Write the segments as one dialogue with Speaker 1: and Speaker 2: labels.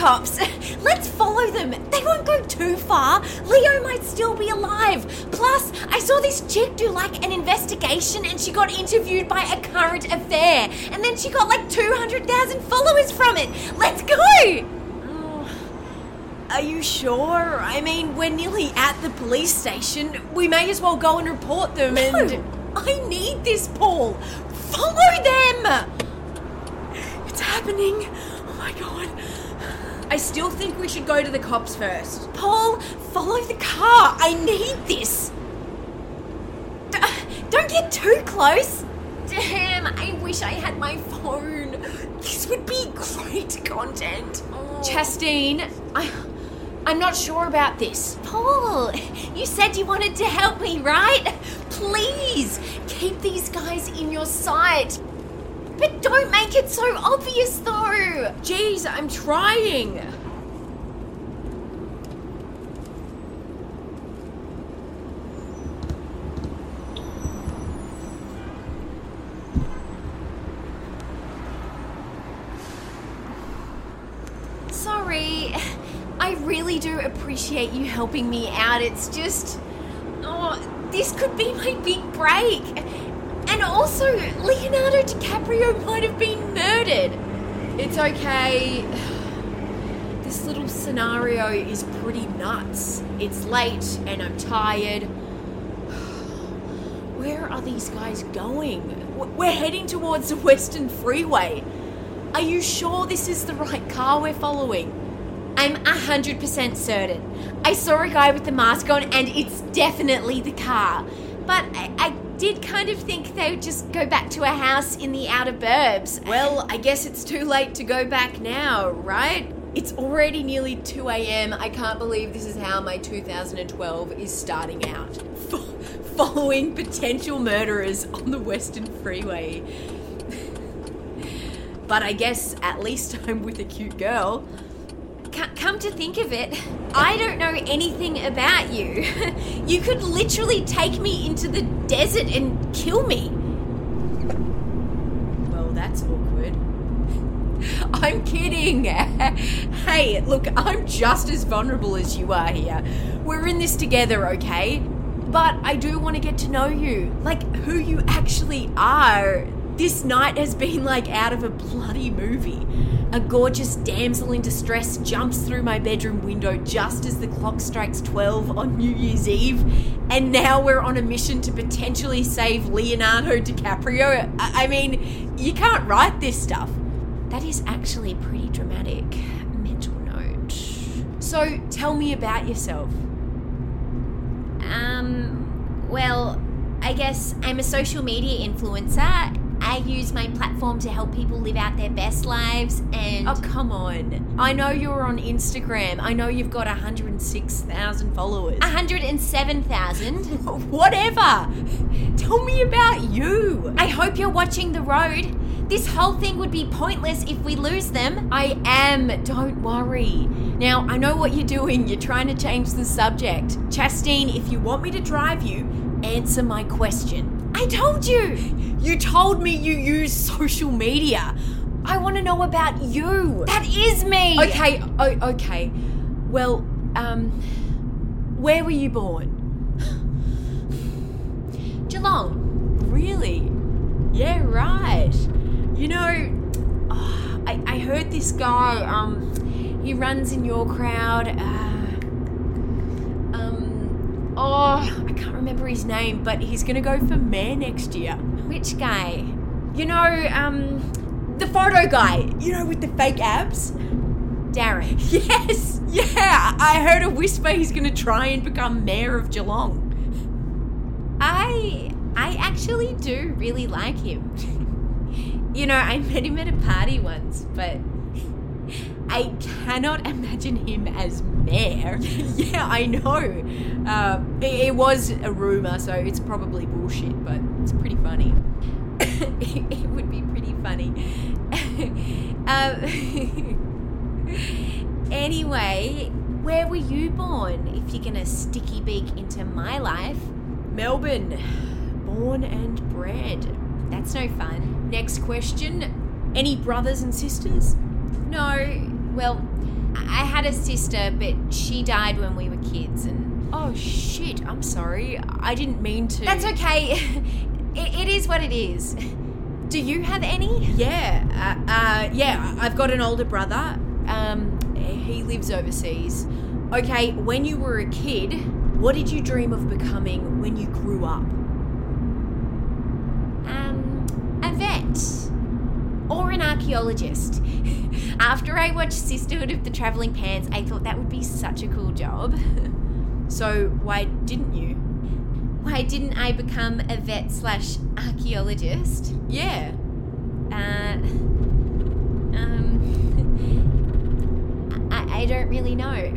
Speaker 1: Cops. Let's follow them. They won't go too far. Leo might still be alive. Plus, I saw this chick do like an investigation and she got interviewed by a current affair. And then she got like 200,000 followers from it. Let's go! Oh, Are you sure? I mean, we're nearly at the police station. We may as well go and report them and. I need this, Paul. Follow them! It's happening. Oh my god. I still think we should go to the cops first. Paul, follow the car. I need this. D- don't get too close. Damn, I wish I had my phone. This would be great content. Oh. Chastine, I. I'm not sure about this. Paul, you said you wanted to help me, right? Please keep these guys in your sight. But don't make it so obvious, though. Jeez, I'm trying. Sorry. I really do appreciate you helping me out. It's just. Oh, this could be my big break. And also, Leonardo DiCaprio might have been murdered. It's okay. This little scenario is pretty nuts. It's late and I'm tired. Where are these guys going? We're heading towards the Western Freeway. Are you sure this is the right car we're following? I'm 100% certain. I saw a guy with the mask on and it's definitely the car. But I, I did kind of think they would just go back to a house in the outer burbs. Well, I guess it's too late to go back now, right? It's already nearly 2 a.m. I can't believe this is how my 2012 is starting out. Following potential murderers on the Western Freeway. but I guess at least I'm with a cute girl. Come to think of it, I don't know anything about you. you could literally take me into the desert and kill me. Well, that's awkward. I'm kidding. hey, look, I'm just as vulnerable as you are here. We're in this together, okay? But I do want to get to know you, like who you actually are. This night has been like out of a bloody movie. A gorgeous damsel in distress jumps through my bedroom window just as the clock strikes 12 on New Year's Eve, and now we're on a mission to potentially save Leonardo DiCaprio. I, mean, you can't write this stuff. That is actually pretty dramatic. Mental note. So tell me about yourself. Um, well, I guess I'm a social media influencer. I use my platform to help people live out their best lives and. Oh, come on. I know you're on Instagram. I know you've got 106,000 followers. 107,000? Whatever. Tell me about you. I hope you're watching The Road. This whole thing would be pointless if we lose them. I am, don't worry. Now, I know what you're doing. You're trying to change the subject. Chastine, if you want me to drive you, answer my question. I told you! You told me you use social media. I want to know about you. That is me! Okay, o- okay. Well, um, where were you born? Geelong. Really? Yeah, right. You know, oh, I, I heard this guy, um, he runs in your crowd. Uh, oh, I can't remember his name, but he's gonna go for mayor next year. Which guy? You know, um, the photo guy. You know, with the fake abs. Darren. Yes, yeah. I heard a whisper he's gonna try and become mayor of Geelong. I, I actually do really like him.
Speaker 2: You know, I met him at a party once, but I cannot imagine him as mayor.
Speaker 1: yeah, I know. Uh, it, it was a rumor, so it's probably bullshit, but it's pretty funny.
Speaker 2: it, it would be pretty funny. um, anyway, where were you born? If you're gonna sticky beak into my life,
Speaker 1: Melbourne, born and bred.
Speaker 2: that's no fun.
Speaker 1: Next question Any brothers and sisters?
Speaker 2: No, well, I had a sister, but she died when we were kids, and
Speaker 1: Oh shit, I'm sorry. I didn't mean to.
Speaker 2: that's okay. it, it is what it is. Do you have any?
Speaker 1: Yeah, uh, uh, yeah, I've got an older brother. Um, he lives overseas. Okay, when you were a kid, what did you dream of becoming when you grew up?
Speaker 2: Um, a vet or an archaeologist. After I watched Sisterhood of the Traveling Pants, I thought that would be such a cool job.
Speaker 1: So, why didn't you?
Speaker 2: Why didn't I become a vet slash archaeologist?
Speaker 1: Yeah.
Speaker 2: Uh, um, I, I don't really know.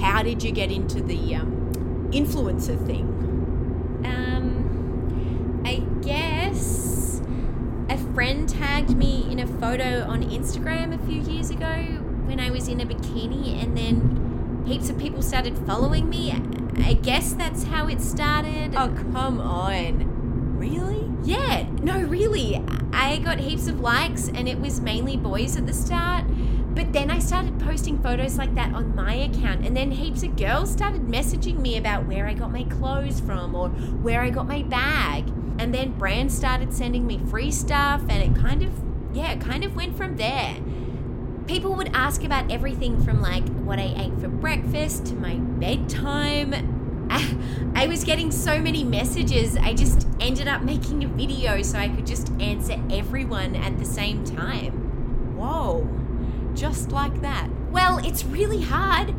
Speaker 1: How did you get into the um, influencer thing?
Speaker 2: Um, I guess a friend tagged me photo on Instagram a few years ago when I was in a bikini, and then heaps of people started following me. I guess that's how it started.
Speaker 1: Oh, come on. Really?
Speaker 2: Yeah, no, really. I got heaps of likes, and it was mainly boys at the start. But then I started posting photos like that on my account, and then heaps of girls started messaging me about where I got my clothes from or where I got my bag. And then brands started sending me free stuff, and it kind of, yeah, kind of went from there. People would ask about everything from like what I ate for breakfast to my bedtime. I was getting so many messages, I just ended up making a video so I could just answer everyone at the same time.
Speaker 1: Whoa. Just like that.
Speaker 2: Well, it's really hard,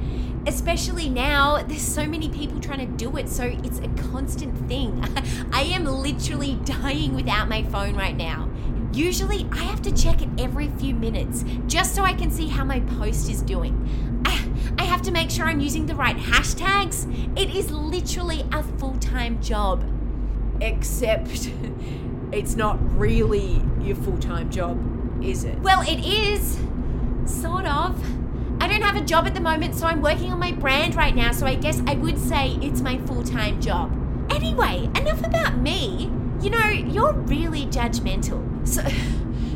Speaker 2: especially now. There's so many people trying to do it, so it's a constant thing. I am literally dying without my phone right now. Usually, I have to check it every few minutes just so I can see how my post is doing. Ah, I have to make sure I'm using the right hashtags. It is literally a full time job.
Speaker 1: Except it's not really your full time job, is it?
Speaker 2: Well, it is. Sort of. I don't have a job at the moment, so I'm working on my brand right now, so I guess I would say it's my full time job. Anyway, enough about me. You're really judgmental.
Speaker 1: So,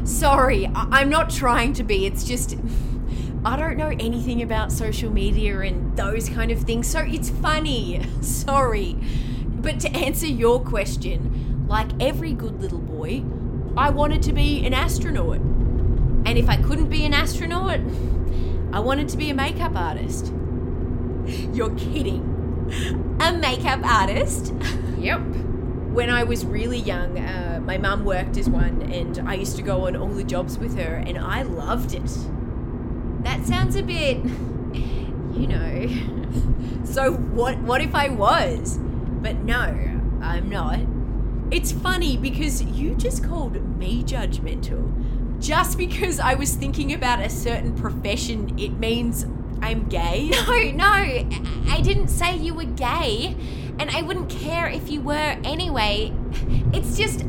Speaker 1: sorry, I- I'm not trying to be. It's just. I don't know anything about social media and those kind of things, so it's funny. Sorry. But to answer your question, like every good little boy, I wanted to be an astronaut. And if I couldn't be an astronaut, I wanted to be a makeup artist. You're kidding.
Speaker 2: A makeup artist?
Speaker 1: Yep. When I was really young, uh, my mum worked as one, and I used to go on all the jobs with her, and I loved it.
Speaker 2: That sounds a bit. you know.
Speaker 1: So what? What if I was? But no, I'm not. It's funny because you just called me judgmental. Just because I was thinking about a certain profession, it means I'm gay.
Speaker 2: No, no, I didn't say you were gay, and I wouldn't care if you were anyway. It's just,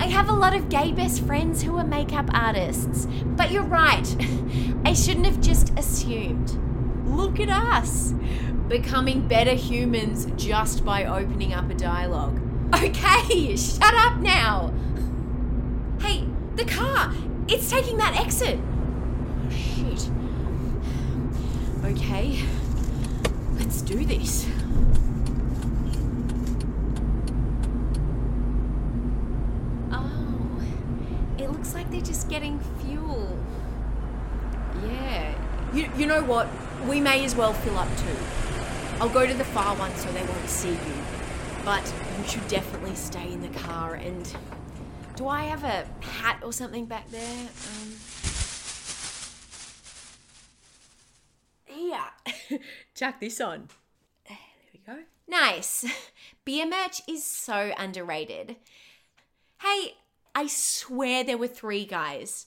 Speaker 2: I have a lot of gay best friends who are makeup artists. But you're right, I shouldn't have just assumed.
Speaker 1: Look at us, becoming better humans just by opening up a dialogue.
Speaker 2: Okay, shut up now. Hey, the car, it's taking that exit.
Speaker 1: Oh, shit. Okay, let's do this.
Speaker 2: Oh, it looks like they're just getting fuel.
Speaker 1: Yeah. You, you know what? We may as well fill up too. I'll go to the far one so they won't see you. But you should definitely stay in the car and. Do I have a hat or something back there? Um, here. Chuck this on. There we go.
Speaker 2: Nice. Beer merch is so underrated. Hey, I swear there were three guys.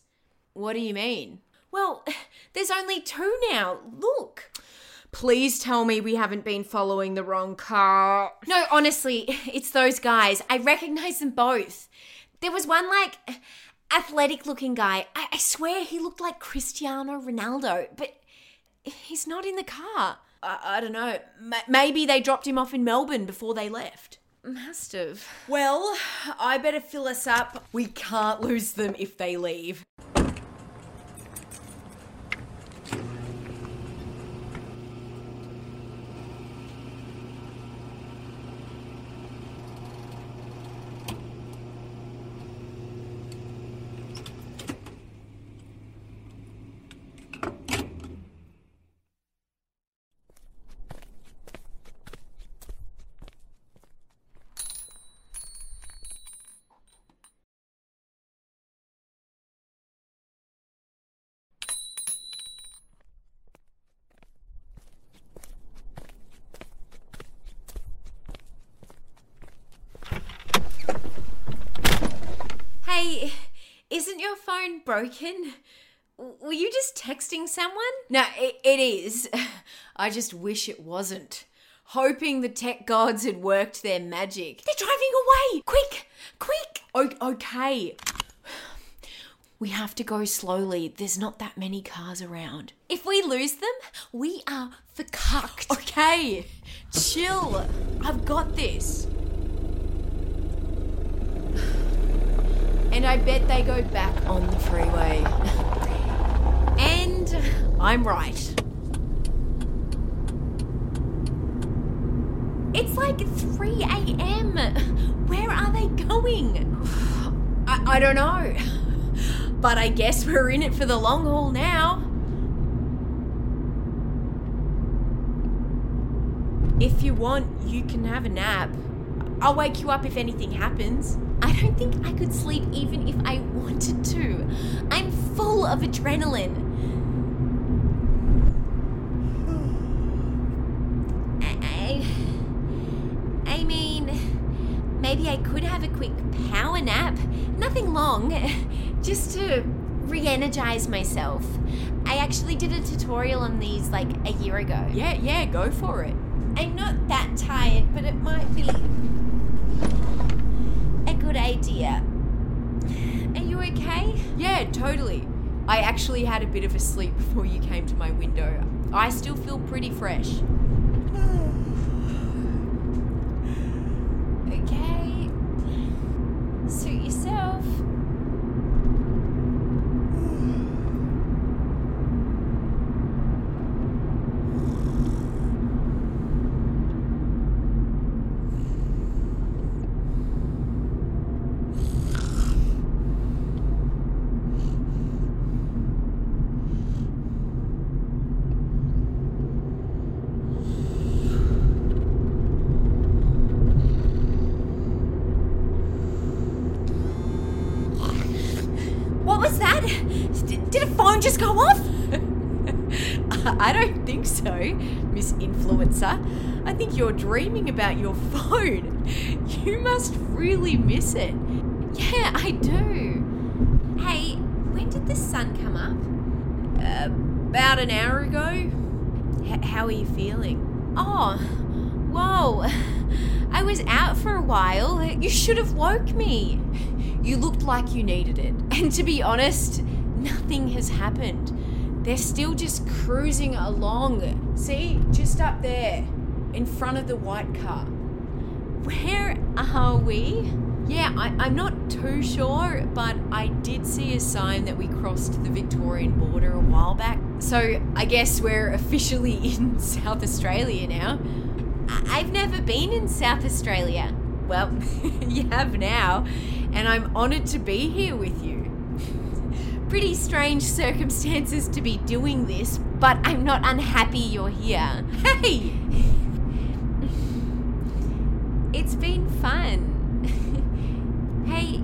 Speaker 1: What do you mean?
Speaker 2: Well, there's only two now. Look.
Speaker 1: Please tell me we haven't been following the wrong car.
Speaker 2: No, honestly, it's those guys. I recognize them both. There was one like athletic looking guy. I, I swear he looked like Cristiano Ronaldo, but he's not in the car.
Speaker 1: I, I don't know. M- maybe they dropped him off in Melbourne before they left.
Speaker 2: Have.
Speaker 1: Well, I better fill us up. We can't lose them if they leave.
Speaker 2: Hey, isn't your phone broken? Were you just texting someone?
Speaker 1: No, it, it is. I just wish it wasn't. Hoping the tech gods had worked their magic.
Speaker 2: They're driving away! Quick! Quick!
Speaker 1: O- okay. We have to go slowly. There's not that many cars around.
Speaker 2: If we lose them, we are fucked.
Speaker 1: Okay, chill. I've got this. And I bet they go back on the freeway. and I'm right.
Speaker 2: It's like 3 a.m. Where are they going?
Speaker 1: I, I don't know. But I guess we're in it for the long haul now. If you want, you can have a nap. I'll wake you up if anything happens.
Speaker 2: I don't think I could sleep even if I wanted to. I'm full of adrenaline. I, I, mean, maybe I could have a quick power nap. Nothing long, just to re energize myself. I actually did a tutorial on these like a year ago.
Speaker 1: Yeah, yeah, go for it.
Speaker 2: I'm not that tired, but it might be idea. Are you okay?
Speaker 1: Yeah, totally. I actually had a bit of a sleep before you came to my window. I still feel pretty fresh.
Speaker 2: Okay. Suit yourself. What was that? D- did a phone just go off?
Speaker 1: I don't think so, Miss Influencer. I think you're dreaming about your phone. You must really miss it.
Speaker 2: Yeah, I do. Hey, when did the sun come up?
Speaker 1: About an hour ago. H- how are you feeling?
Speaker 2: Oh, whoa. I was out for a while. You should have woke me.
Speaker 1: You looked like you needed it. And to be honest, nothing has happened. They're still just cruising along. See, just up there, in front of the white car.
Speaker 2: Where are we?
Speaker 1: Yeah, I, I'm not too sure, but I did see a sign that we crossed the Victorian border a while back. So I guess we're officially in South Australia now.
Speaker 2: I've never been in South Australia.
Speaker 1: Well, you have now, and I'm honoured to be here with you.
Speaker 2: Pretty strange circumstances to be doing this, but I'm not unhappy you're here.
Speaker 1: Hey!
Speaker 2: It's been fun. hey,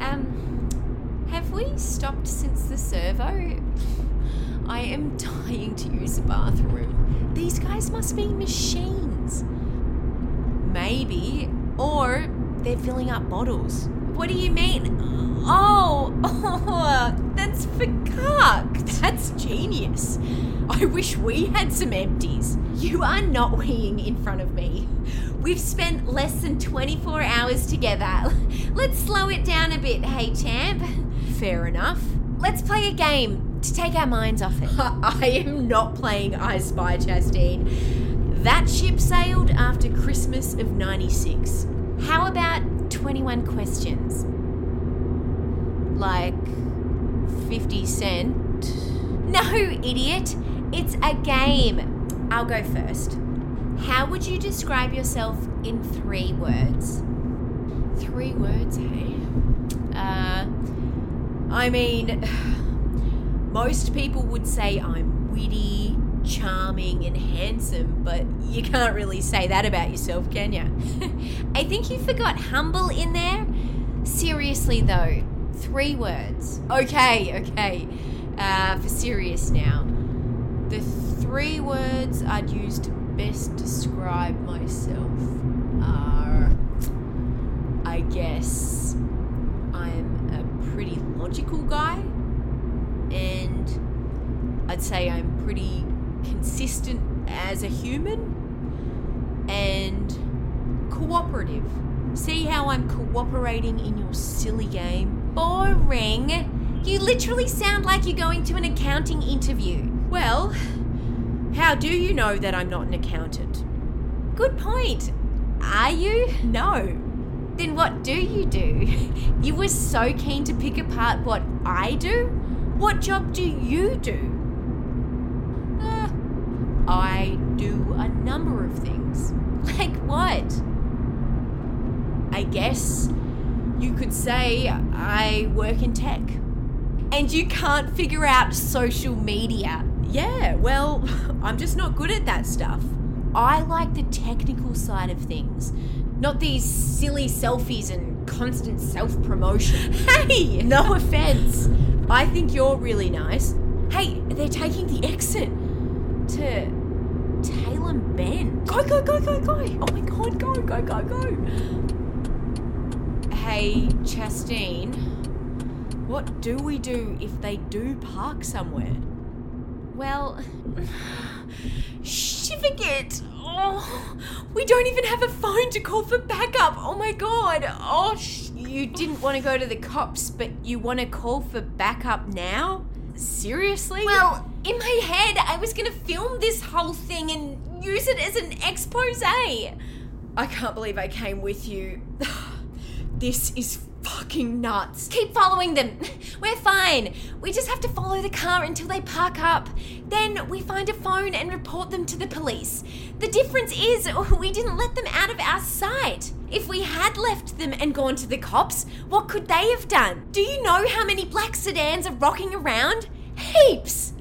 Speaker 2: um, have we stopped since the servo?
Speaker 1: I am dying to use the bathroom.
Speaker 2: These guys must be machines.
Speaker 1: Maybe, or they're filling up bottles. What do you mean? Oh, oh that's for cuck. That's genius. I wish we had some empties. You are not weeing in front of me. We've spent less than 24 hours together. Let's slow it down a bit, hey champ. Fair enough. Let's play a game to take our minds off it. I am not playing I Spy, Chastine. That ship sailed after Christmas of 96. How about 21 questions? Like 50 Cent? No, idiot. It's a game. I'll go first. How would you describe yourself in three words? Three words, hey? Uh, I mean, most people would say I'm witty, charming, and handsome, but you can't really say that about yourself, can you? I think you forgot humble in there. Seriously, though, three words. Okay, okay. Uh, for serious now. The three words I'd use to best describe myself are, I guess, I'm a pretty logical guy, and I'd say I'm pretty consistent as a human, and cooperative. See how I'm cooperating in your silly game?
Speaker 2: Boring. You literally sound like you're going to an accounting interview.
Speaker 1: Well, how do you know that I'm not an accountant?
Speaker 2: Good point. Are you?
Speaker 1: No.
Speaker 2: Then what do you do? You were so keen to pick apart what I do? What job do you do?
Speaker 1: Uh, I do a number of things.
Speaker 2: Like what?
Speaker 1: I guess you could say I work in tech.
Speaker 2: And you can't figure out social media.
Speaker 1: Yeah, well, I'm just not good at that stuff. I like the technical side of things, not these silly selfies and constant self promotion.
Speaker 2: Hey!
Speaker 1: No offense. I think you're really nice. Hey, they're taking the exit to Tailem Bend. Go, go, go, go, go. Oh my god, go, go, go, go. Hey, Chastine, what do we do if they do park somewhere?
Speaker 2: Well,
Speaker 1: Shivagit! Oh, we don't even have a phone to call for backup. Oh my god. Oh, sh- you didn't want to go to the cops, but you want to call for backup now? Seriously?
Speaker 2: well, in my head, I was gonna film this whole thing and use it as an expose.
Speaker 1: I can't believe I came with you. this is fucking nuts.
Speaker 2: Keep following them. We're fine. We just have to follow the car until they park up. Then we find a phone and report them to the police. The difference is we didn't let them out of our sight. If we had left them and gone to the cops, what could they have done? Do you know how many black sedans are rocking around? Heaps!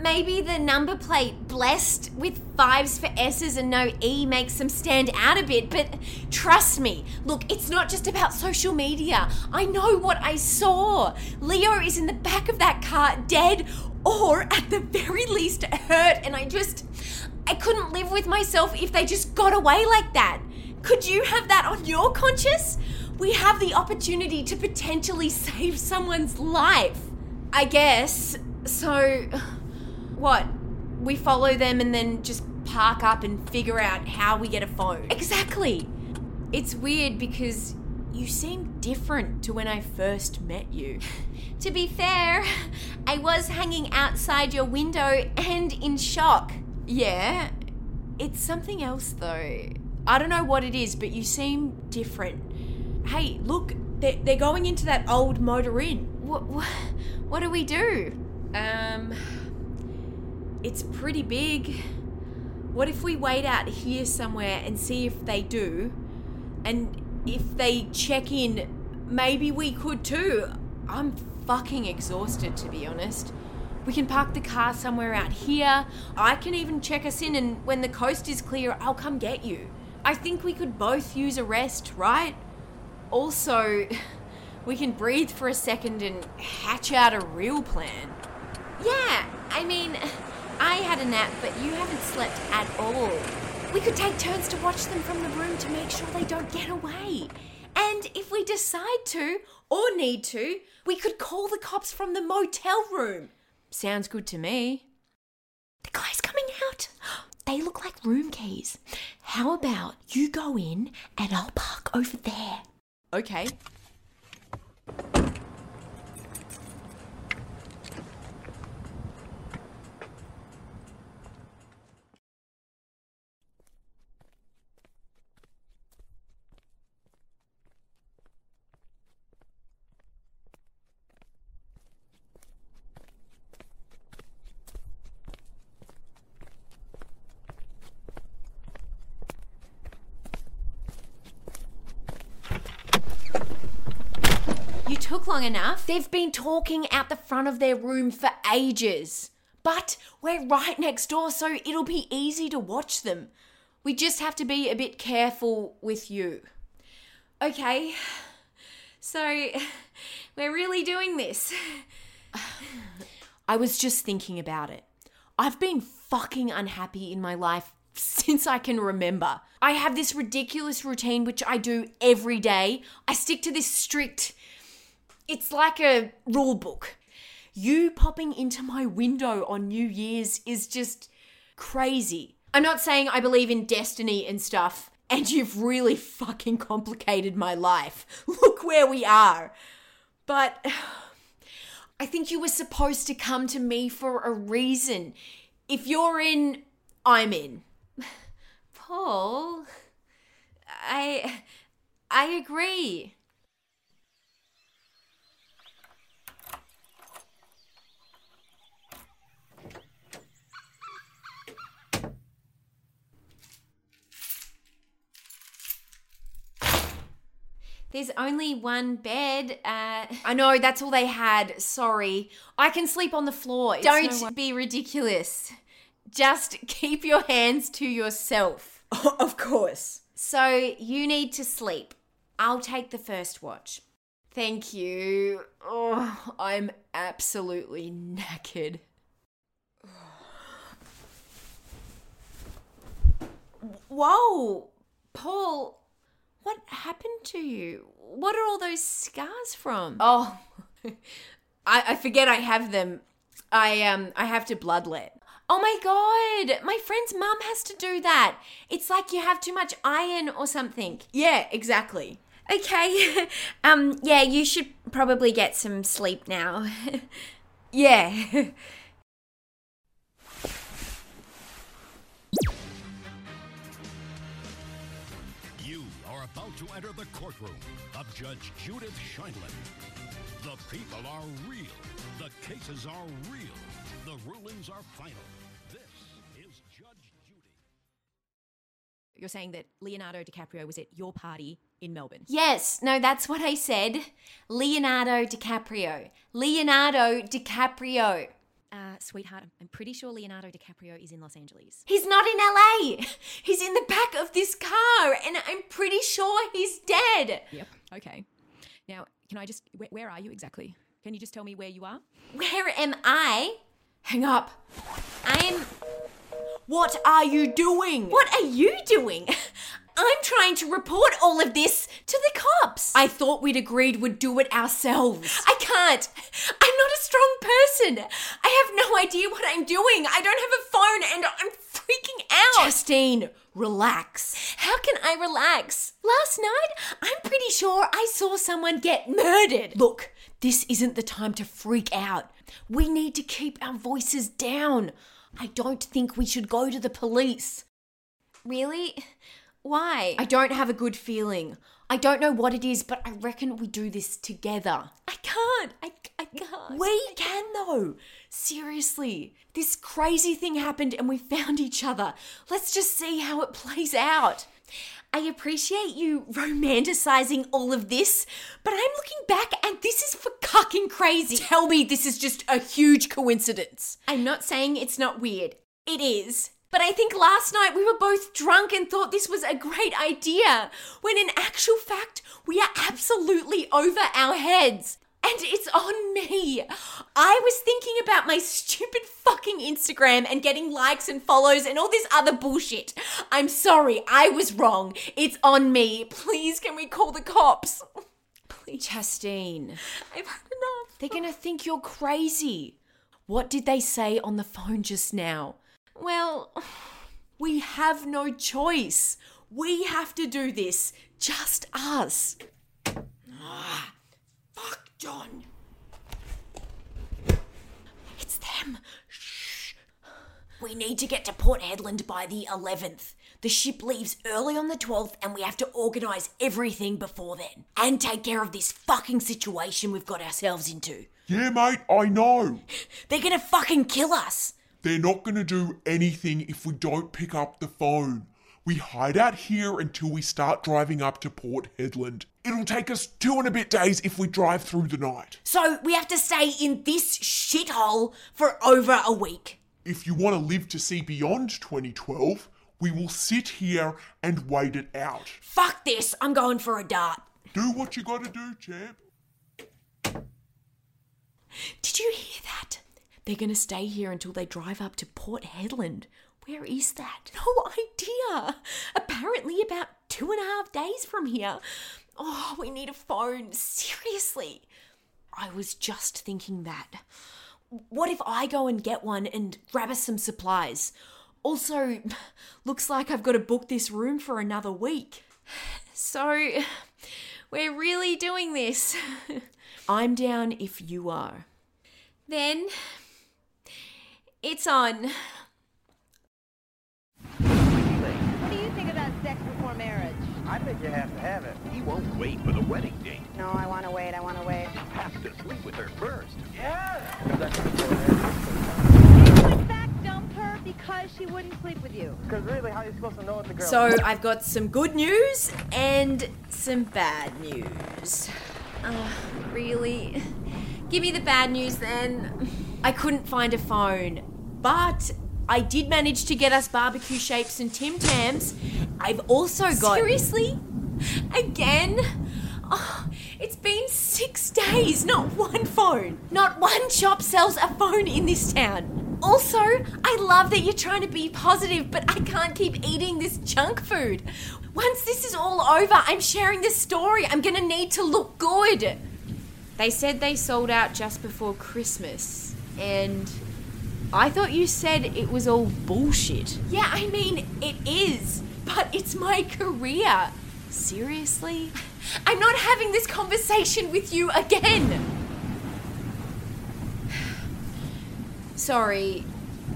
Speaker 2: Maybe the number plate blessed with fives for S's and no E makes them stand out a bit, but trust me, look, it's not just about social media. I know what I saw. Leo is in the back of that car, dead or at the very least hurt, and I just. I couldn't live with myself if they just got away like that. Could you have that on your conscience? We have the opportunity to potentially save someone's life.
Speaker 1: I guess. So, what? We follow them and then just park up and figure out how we get a phone.
Speaker 2: Exactly.
Speaker 1: It's weird because you seem different to when I first met you.
Speaker 2: To be fair, I was hanging outside your window and in shock.
Speaker 1: Yeah, it's something else though. I don't know what it is, but you seem different. Hey, look, they're, they're going into that old motor inn.
Speaker 2: What, what, what do we do?
Speaker 1: Um, it's pretty big. What if we wait out here somewhere and see if they do? And if they check in, maybe we could too. I'm fucking exhausted, to be honest. We can park the car somewhere out here. I can even check us in, and when the coast is clear, I'll come get you. I think we could both use a rest, right? Also, we can breathe for a second and hatch out a real plan.
Speaker 2: Yeah, I mean, I had a nap, but you haven't slept at all. We could take turns to watch them from the room to make sure they don't get away. And
Speaker 1: if we decide to, or need to, we could call the cops from the motel room. Sounds good to me.
Speaker 2: The guy's coming out. They look like room keys. How about you go in and I'll park over there?
Speaker 1: Okay. Long enough. They've been talking out the front of their room for ages. But we're right next door, so it'll be easy to watch them. We just have to be a bit careful with you. Okay, so we're really doing this. I was just thinking about it. I've been fucking unhappy in my life since I can remember. I have this ridiculous routine which I do every day. I stick to this strict it's like a rule book. You popping into my window on New Year's is just crazy. I'm not saying I believe in destiny and stuff, and you've really fucking complicated my life. Look where we are. But I think you were supposed to come to me for a reason. If you're in, I'm in. Paul, I I agree. There's only one bed. Uh, I know, that's all they had. Sorry. I can sleep on the floor. It's Don't no be ridiculous. Just keep your hands to yourself.
Speaker 3: of course.
Speaker 1: So you need to sleep. I'll take the first watch. Thank you. Oh, I'm absolutely knackered. Whoa, Paul, what happened to you? What are all those scars from? Oh, I, I forget I have them. I um I have to bloodlet. Oh my god, my friend's mum has to do that. It's like you have too much iron or something. Yeah, exactly.
Speaker 2: Okay. um yeah, you should probably get some sleep now.
Speaker 1: yeah.
Speaker 4: About to enter the courtroom of Judge Judith Scheindlin. The people are real. The cases are real. The rulings are final. This is Judge Judy.
Speaker 5: You're saying that Leonardo DiCaprio was at your party in Melbourne.
Speaker 1: Yes, no, that's what I said. Leonardo DiCaprio. Leonardo DiCaprio.
Speaker 5: Uh, sweetheart, I'm pretty sure Leonardo DiCaprio is in Los Angeles.
Speaker 1: He's not in LA. He's in the back of this car, and I'm pretty sure he's dead.
Speaker 5: Yep. Okay. Now, can I just. Where, where are you exactly? Can you just tell me where you are?
Speaker 1: Where am I? Hang up. I'm. What are you doing? What are you doing? I'm trying to report all of this to the cops. I thought we'd agreed we'd do it ourselves. I can't. I'm not a strong person. I have no idea what I'm doing. I don't have a phone and I'm freaking out. Justine, relax. How can I relax? Last night, I'm pretty sure I saw someone get murdered. Look, this isn't the time to freak out. We need to keep our voices down. I don't think we should go to the police. Really? Why? I don't have a good feeling. I don't know what it is, but I reckon we do this together. I can't. I, I can't. We can, though. Seriously. This crazy thing happened and we found each other. Let's just see how it plays out. I appreciate you romanticizing all of this, but I'm looking back and this is for fucking crazy. Tell me this is just a huge coincidence. I'm not saying it's not weird. It is. But I think last night we were both drunk and thought this was a great idea, when in actual fact, we are absolutely over our heads. And it's on me. I was thinking about my stupid fucking Instagram and getting likes and follows and all this other bullshit. I'm sorry, I was wrong. It's on me. Please, can we call the cops? Please.
Speaker 2: Chastine,
Speaker 1: I've had enough.
Speaker 2: they're gonna think you're crazy. What did they say on the phone just now?
Speaker 1: Well,
Speaker 2: We have no choice. We have to do this. Just us. Ah, fuck, John.
Speaker 1: it's them. Shh. We need to get to Port Hedland by the 11th. The ship leaves early on the 12th and we have to organise everything before then. And take care of this fucking situation we've got ourselves into.
Speaker 3: Yeah, mate, I know.
Speaker 1: They're gonna fucking kill us.
Speaker 3: They're not going to do anything if we don't pick up the phone. We hide out here until we start driving up to Port Hedland. It'll take us two and a bit days if we drive through the night.
Speaker 1: So we have to stay in this shithole for over a week.
Speaker 3: If you want to live to see beyond 2012, we will sit here and wait it out.
Speaker 1: Fuck this, I'm going for a dart.
Speaker 3: Do what you gotta do, champ.
Speaker 1: Did you hear that?
Speaker 2: They're gonna stay here until they drive up to Port Hedland. Where is that?
Speaker 1: No idea. Apparently, about two and a half days from here. Oh, we need a phone. Seriously.
Speaker 2: I was just thinking that. What if I go and get one and grab us some supplies? Also, looks like I've got to book this room for another week.
Speaker 1: So, we're really doing this.
Speaker 2: I'm down if you are.
Speaker 1: Then, it's on.
Speaker 6: What do you think about sex before marriage?
Speaker 7: I think you have to have it.
Speaker 8: He won't wait for the wedding date.
Speaker 6: No, I want to wait. I want to wait.
Speaker 8: Has to sleep with her first.
Speaker 7: Yeah.
Speaker 6: You in fact dumped her because she wouldn't sleep with you.
Speaker 7: Because really, how are you supposed to know what the girl?
Speaker 2: So, I've got some good news and some bad news.
Speaker 1: Uh, really? Give me the bad news then.
Speaker 2: I couldn't find a phone, but I did manage to get us barbecue shapes and Tim Tams. I've also got.
Speaker 1: Seriously? Again? Oh, it's been six days, not one phone. Not one shop sells a phone in this town. Also, I love that you're trying to be positive, but I can't keep eating this junk food. Once this is all over, I'm sharing this story. I'm gonna need to look good.
Speaker 2: They said they sold out just before Christmas, and I thought you said it was all bullshit.
Speaker 1: Yeah, I mean, it is, but it's my career.
Speaker 2: Seriously?
Speaker 1: I'm not having this conversation with you again.
Speaker 2: Sorry,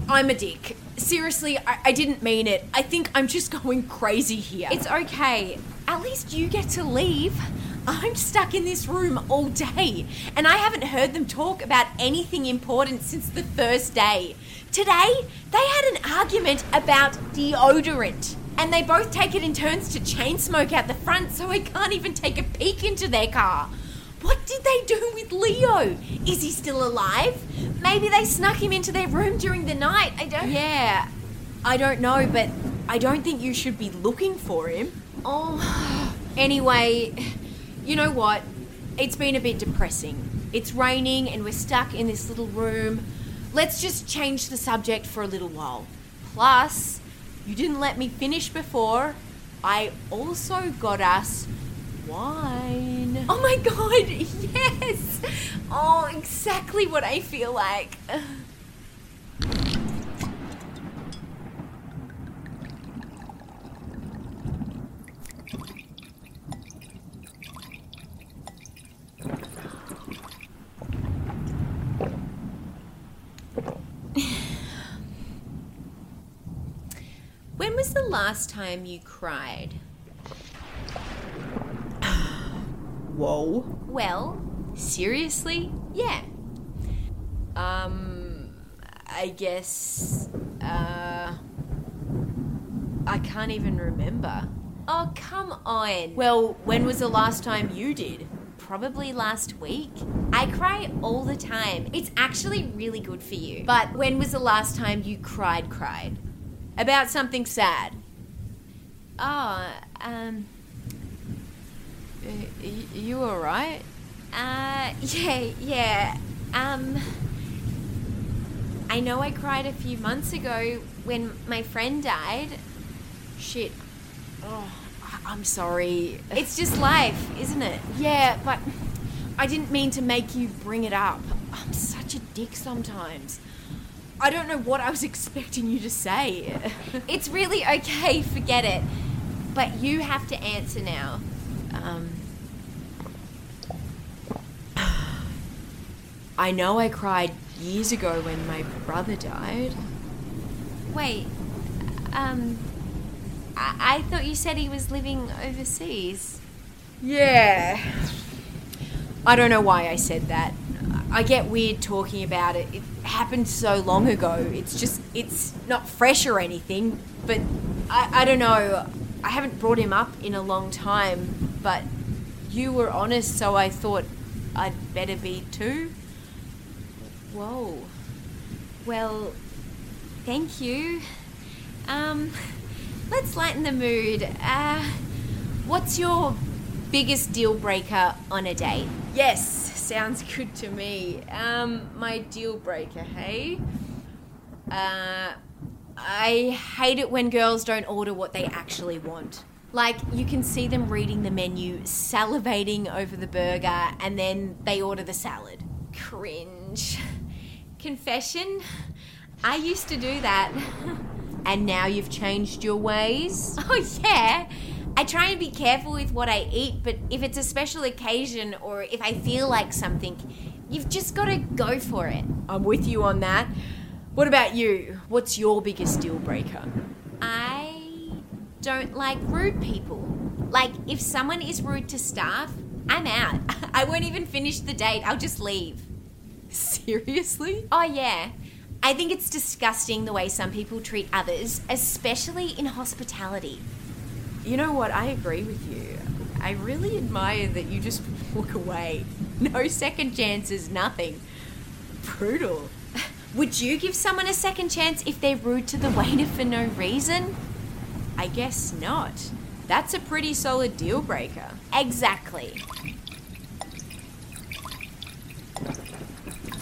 Speaker 2: I'm a dick. Seriously, I, I didn't mean it. I think I'm just going crazy here.
Speaker 1: It's okay. At least you get to leave. I'm stuck in this room all day, and I haven't heard them talk about anything important since the first day. Today, they had an argument about deodorant, and they both take it in turns to chain smoke out the front, so I can't even take a peek into their car. What did they do with Leo? Is he still alive? Maybe they snuck him into their room during the night. I don't.
Speaker 2: yeah, I don't know, but I don't think you should be looking for him.
Speaker 1: Oh.
Speaker 2: Anyway, you know what? It's been a bit depressing. It's raining and we're stuck in this little room. Let's just change the subject for a little while. Plus, you didn't let me finish before. I also got us wine.
Speaker 1: Oh my god, yes! Oh, exactly what I feel like. When was the last time you cried?
Speaker 2: Whoa.
Speaker 1: Well,
Speaker 2: Seriously?
Speaker 1: yeah.
Speaker 2: Um, I guess. Uh. I can't even remember.
Speaker 1: Oh, come on.
Speaker 2: Well, when was the last time you did?
Speaker 1: probably last week. I cry all the time. It's actually really good for you. But when was the last time you cried, cried?
Speaker 2: About something sad.
Speaker 1: Oh, um,
Speaker 2: you alright? Uh, yeah, yeah. Um, I know I cried a few months ago when my friend died.
Speaker 1: Shit. Oh, I'm sorry.
Speaker 2: It's just life, isn't it?
Speaker 1: Yeah, but I didn't mean to make you bring it up. I'm such a dick sometimes. I don't know what I was expecting you to say.
Speaker 2: It's really okay, forget it. But you have to answer now.
Speaker 1: Um, I know I cried years ago when my brother died.
Speaker 2: Wait, um, I, I thought you said he was living overseas.
Speaker 1: Yeah. I don't know why I said that. I get weird talking about it. It happened so long ago. It's just, it's not fresh or anything. But I, I don't know. I haven't brought him up in a long time. But you were honest, so I thought I'd better be too.
Speaker 2: Whoa. Well, thank you. Um, let's lighten the mood. Uh, what's your biggest deal breaker on a date?
Speaker 1: Yes, sounds good to me. Um, my deal breaker, hey? Uh, I hate it when girls don't order what they actually want. Like, you can see them reading the menu, salivating over the burger, and then they order the salad.
Speaker 2: Cringe. Confession, I used to do that.
Speaker 1: And now you've changed your ways?
Speaker 2: Oh, yeah. I try and be careful with what I eat, but if it's a special occasion or if I feel like something, you've just got to go for it.
Speaker 1: I'm with you on that. What about you? What's your biggest deal breaker?
Speaker 2: I don't like rude people. Like, if someone is rude to staff, I'm out. I won't even finish the date, I'll just leave.
Speaker 1: Seriously?
Speaker 2: Oh, yeah. I think it's disgusting the way some people treat others, especially in hospitality.
Speaker 1: You know what? I agree with you. I really admire that you just walk away. No second chances, nothing. Brutal.
Speaker 2: Would you give someone a second chance if they're rude to the waiter for no reason?
Speaker 1: I guess not. That's a pretty solid deal breaker.
Speaker 2: Exactly.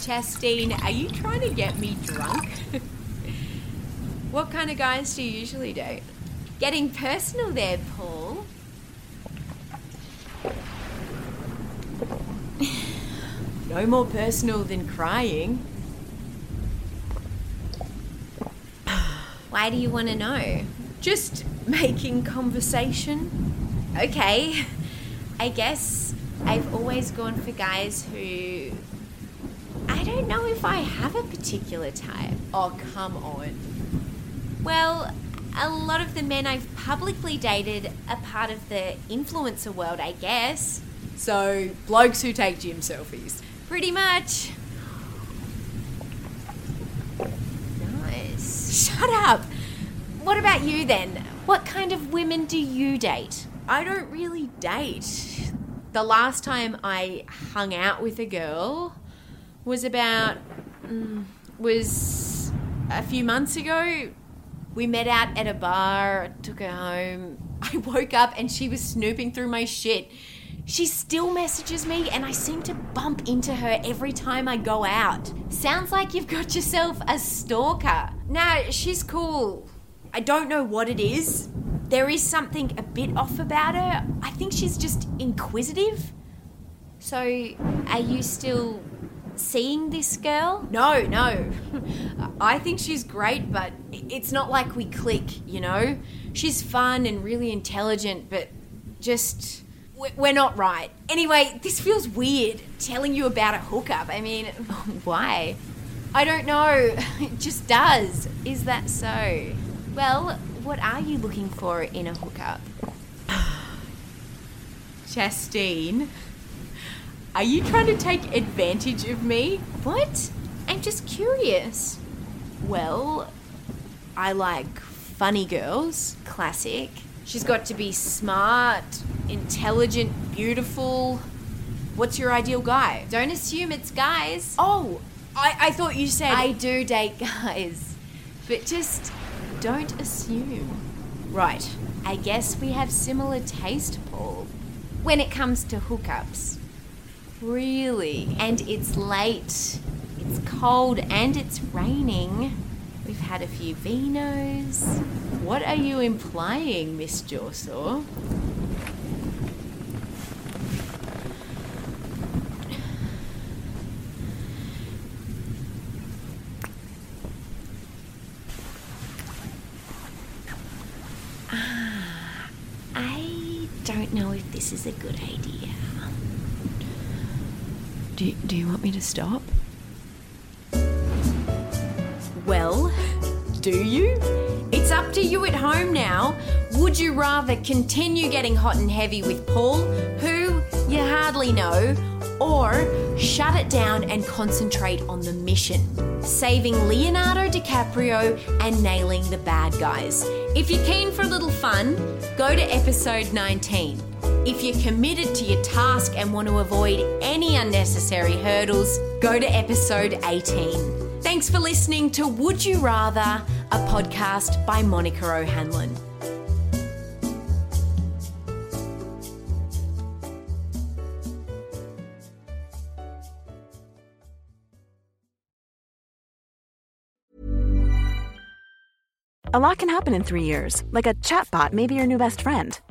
Speaker 1: Chastine, are you trying to get me drunk? what kind of guys do you usually date?
Speaker 2: Getting personal there, Paul.
Speaker 1: No more personal than crying.
Speaker 2: Why do you want to know?
Speaker 1: Just making conversation.
Speaker 2: Okay. I guess I've always gone for guys who. I don't know if I have a particular type.
Speaker 1: Oh, come on.
Speaker 2: Well, a lot of the men I've publicly dated are part of the influencer world, I guess.
Speaker 1: So, blokes who take gym selfies.
Speaker 2: Pretty much. Nice. Shut up. What about you then? What kind of women do you date?
Speaker 1: I don't really date. The last time I hung out with a girl was about mm, was a few months ago. We met out at a bar, took her home. I woke up and she was snooping through my shit. She still messages me and I seem to bump into her every time I go out.
Speaker 2: Sounds like you've got yourself a stalker.
Speaker 1: Nah, she's cool. I don't know what it is. There is something a bit off about her. I think she's just inquisitive.
Speaker 2: So, are you still seeing this girl?
Speaker 1: No, no. I think she's great, but it's not like we click, you know? She's fun and really intelligent, but just. We- We're not right. Anyway, this feels weird telling you about a hookup. I mean,
Speaker 2: Why?
Speaker 1: I don't know. It just does.
Speaker 2: Is that so? Well, what are you looking for in a hookup?
Speaker 1: Chastine, are you trying to take advantage of me?
Speaker 2: What? I'm just curious.
Speaker 1: Well, I like funny girls.
Speaker 2: Classic.
Speaker 1: She's got to be smart, intelligent, beautiful. What's your ideal guy?
Speaker 2: Don't assume it's guys.
Speaker 1: Oh, I, I thought you said.
Speaker 2: I do date guys. But just don't assume.
Speaker 1: Right.
Speaker 2: I guess we have similar taste, Paul, when it comes to hookups.
Speaker 1: Really? And it's late, it's cold, and it's raining. We've had a few vinos. What are you implying, Miss Jawsaw? Ah, I don't know if this is a good idea. Do, do you want me to stop? Well, do you? It's up to you at home now. Would you rather continue getting hot and heavy with Paul, who you hardly know, or shut it down and concentrate on the mission, saving Leonardo DiCaprio and nailing the bad guys? If you're keen for a little fun, go to episode 19. If you're committed to your task and want to avoid any unnecessary hurdles, go to episode 18. Thanks for listening to Would You Rather, a podcast by Monica O'Hanlon.
Speaker 9: A lot can happen in three years, like a chatbot may be your new best friend.